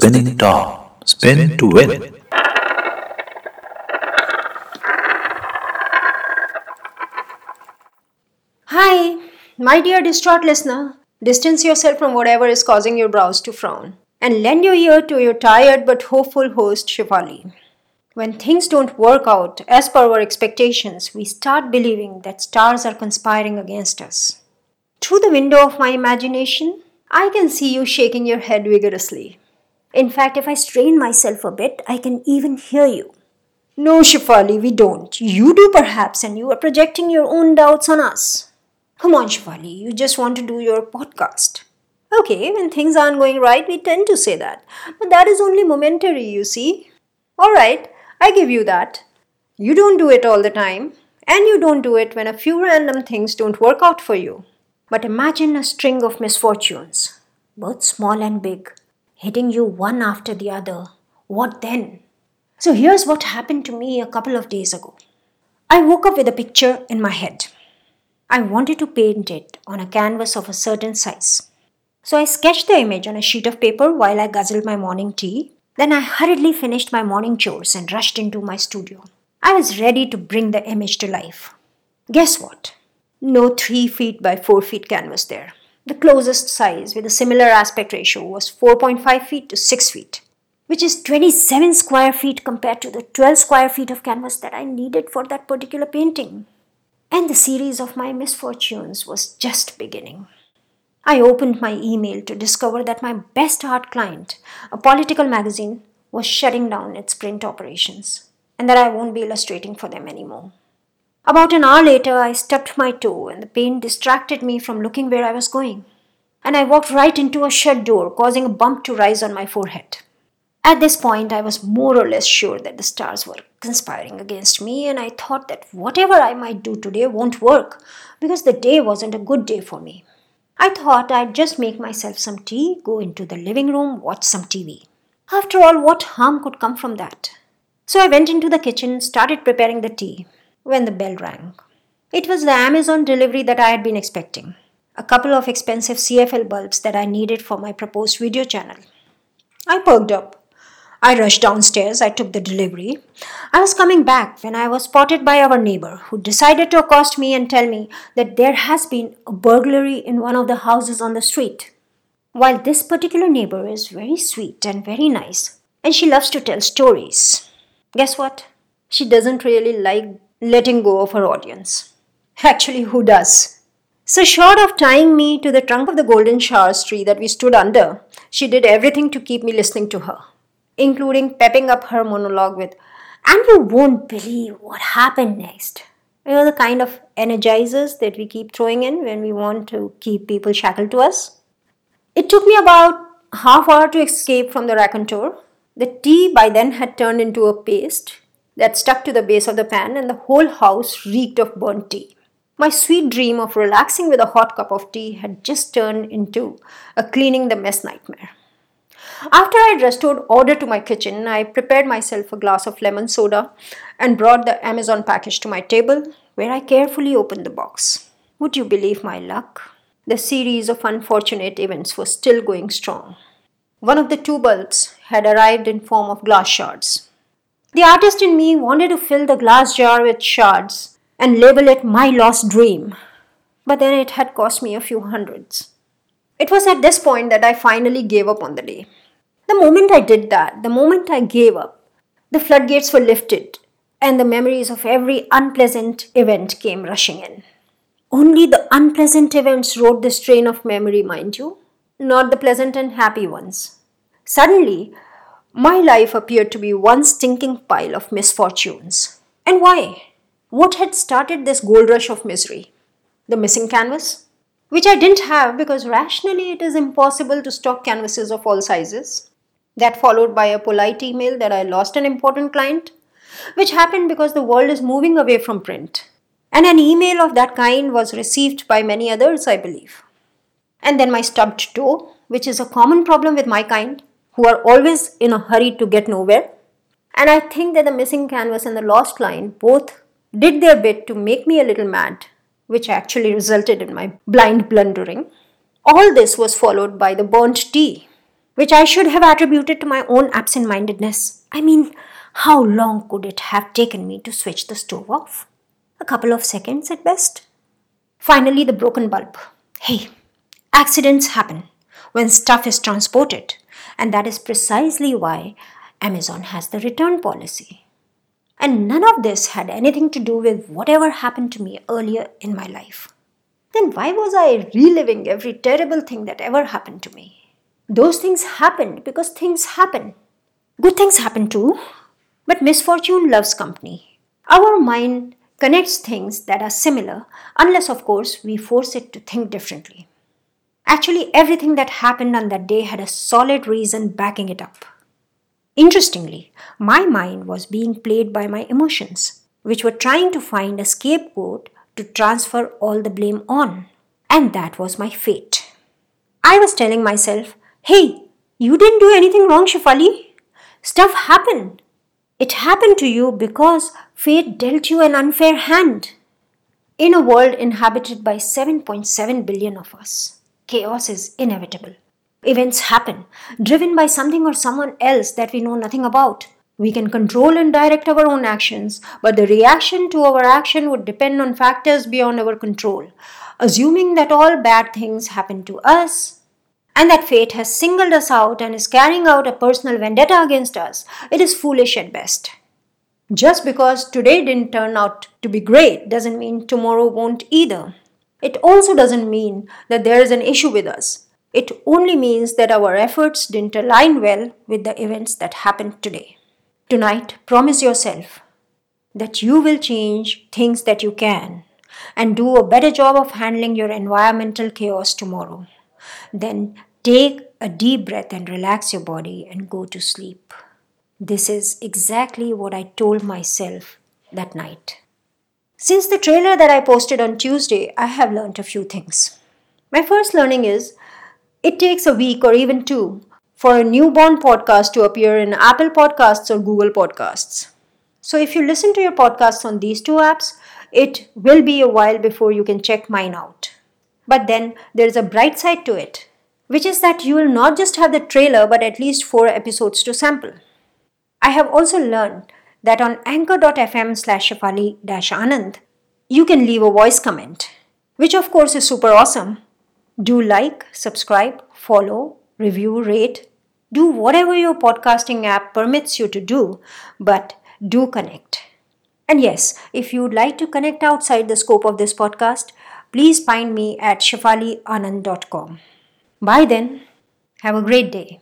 spinning top. Spin to win. Hi, my dear distraught listener. Distance yourself from whatever is causing your brows to frown and lend your ear to your tired but hopeful host, Shafali. When things don't work out as per our expectations, we start believing that stars are conspiring against us. Through the window of my imagination, I can see you shaking your head vigorously. In fact, if I strain myself a bit, I can even hear you. No, Shafali, we don't. You do perhaps, and you are projecting your own doubts on us. Come on, Shafali, you just want to do your podcast. Okay, when things aren't going right, we tend to say that. But that is only momentary, you see. Alright, I give you that. You don't do it all the time, and you don't do it when a few random things don't work out for you. But imagine a string of misfortunes, both small and big, hitting you one after the other. What then? So here's what happened to me a couple of days ago. I woke up with a picture in my head. I wanted to paint it on a canvas of a certain size. So I sketched the image on a sheet of paper while I guzzled my morning tea then I hurriedly finished my morning chores and rushed into my studio. I was ready to bring the image to life. Guess what? No 3 feet by 4 feet canvas there. The closest size with a similar aspect ratio was 4.5 feet to 6 feet, which is 27 square feet compared to the 12 square feet of canvas that I needed for that particular painting. And the series of my misfortunes was just beginning. I opened my email to discover that my best art client, a political magazine, was shutting down its print operations and that I won't be illustrating for them anymore. About an hour later, I stubbed my toe and the pain distracted me from looking where I was going. And I walked right into a shed door, causing a bump to rise on my forehead. At this point, I was more or less sure that the stars were conspiring against me, and I thought that whatever I might do today won't work because the day wasn't a good day for me. I thought I'd just make myself some tea, go into the living room, watch some TV. After all, what harm could come from that? So I went into the kitchen, started preparing the tea when the bell rang. It was the Amazon delivery that I had been expecting. A couple of expensive CFL bulbs that I needed for my proposed video channel. I perked up I rushed downstairs. I took the delivery. I was coming back when I was spotted by our neighbor, who decided to accost me and tell me that there has been a burglary in one of the houses on the street. While this particular neighbor is very sweet and very nice, and she loves to tell stories, guess what? She doesn't really like letting go of her audience. Actually, who does? So, short of tying me to the trunk of the golden showers tree that we stood under, she did everything to keep me listening to her including pepping up her monologue with, and you won't believe what happened next. You know, the kind of energizers that we keep throwing in when we want to keep people shackled to us. It took me about half hour to escape from the raconteur. The tea by then had turned into a paste that stuck to the base of the pan, and the whole house reeked of burnt tea. My sweet dream of relaxing with a hot cup of tea had just turned into a cleaning the mess nightmare. After I had restored order to my kitchen, I prepared myself a glass of lemon soda and brought the Amazon package to my table, where I carefully opened the box. Would you believe my luck? The series of unfortunate events was still going strong. One of the two bulbs had arrived in form of glass shards. The artist in me wanted to fill the glass jar with shards and label it my lost dream, but then it had cost me a few hundreds. It was at this point that I finally gave up on the day. The moment I did that, the moment I gave up, the floodgates were lifted and the memories of every unpleasant event came rushing in. Only the unpleasant events rode this train of memory, mind you, not the pleasant and happy ones. Suddenly, my life appeared to be one stinking pile of misfortunes. And why? What had started this gold rush of misery? The missing canvas? Which I didn't have because rationally it is impossible to stock canvases of all sizes. That followed by a polite email that I lost an important client, which happened because the world is moving away from print. And an email of that kind was received by many others, I believe. And then my stubbed toe, which is a common problem with my kind, who are always in a hurry to get nowhere. And I think that the missing canvas and the lost line both did their bit to make me a little mad, which actually resulted in my blind blundering. All this was followed by the burnt tea, which I should have attributed to my own absent mindedness. I mean, how long could it have taken me to switch the stove off? A couple of seconds at best. Finally, the broken bulb. Hey, accidents happen when stuff is transported, and that is precisely why Amazon has the return policy. And none of this had anything to do with whatever happened to me earlier in my life. Then why was I reliving every terrible thing that ever happened to me? Those things happened because things happen. Good things happen too, but misfortune loves company. Our mind connects things that are similar, unless, of course, we force it to think differently. Actually, everything that happened on that day had a solid reason backing it up. Interestingly, my mind was being played by my emotions, which were trying to find a scapegoat to transfer all the blame on. And that was my fate. I was telling myself, hey, you didn't do anything wrong, Shafali. Stuff happened. It happened to you because fate dealt you an unfair hand. In a world inhabited by 7.7 billion of us, chaos is inevitable. Events happen, driven by something or someone else that we know nothing about. We can control and direct our own actions, but the reaction to our action would depend on factors beyond our control. Assuming that all bad things happen to us and that fate has singled us out and is carrying out a personal vendetta against us, it is foolish at best. Just because today didn't turn out to be great doesn't mean tomorrow won't either. It also doesn't mean that there is an issue with us. It only means that our efforts didn't align well with the events that happened today. Tonight, promise yourself that you will change things that you can and do a better job of handling your environmental chaos tomorrow. Then take a deep breath and relax your body and go to sleep. This is exactly what I told myself that night. Since the trailer that I posted on Tuesday, I have learned a few things. My first learning is it takes a week or even two for a newborn podcast to appear in Apple Podcasts or Google Podcasts. So if you listen to your podcasts on these two apps, it will be a while before you can check mine out. But then there is a bright side to it, which is that you will not just have the trailer but at least four episodes to sample. I have also learned that on anchor.fm slash shafali anand, you can leave a voice comment, which of course is super awesome do like, subscribe, follow, review, rate. Do whatever your podcasting app permits you to do, but do connect. And yes, if you'd like to connect outside the scope of this podcast, please find me at shafalianand.com. Bye then. Have a great day.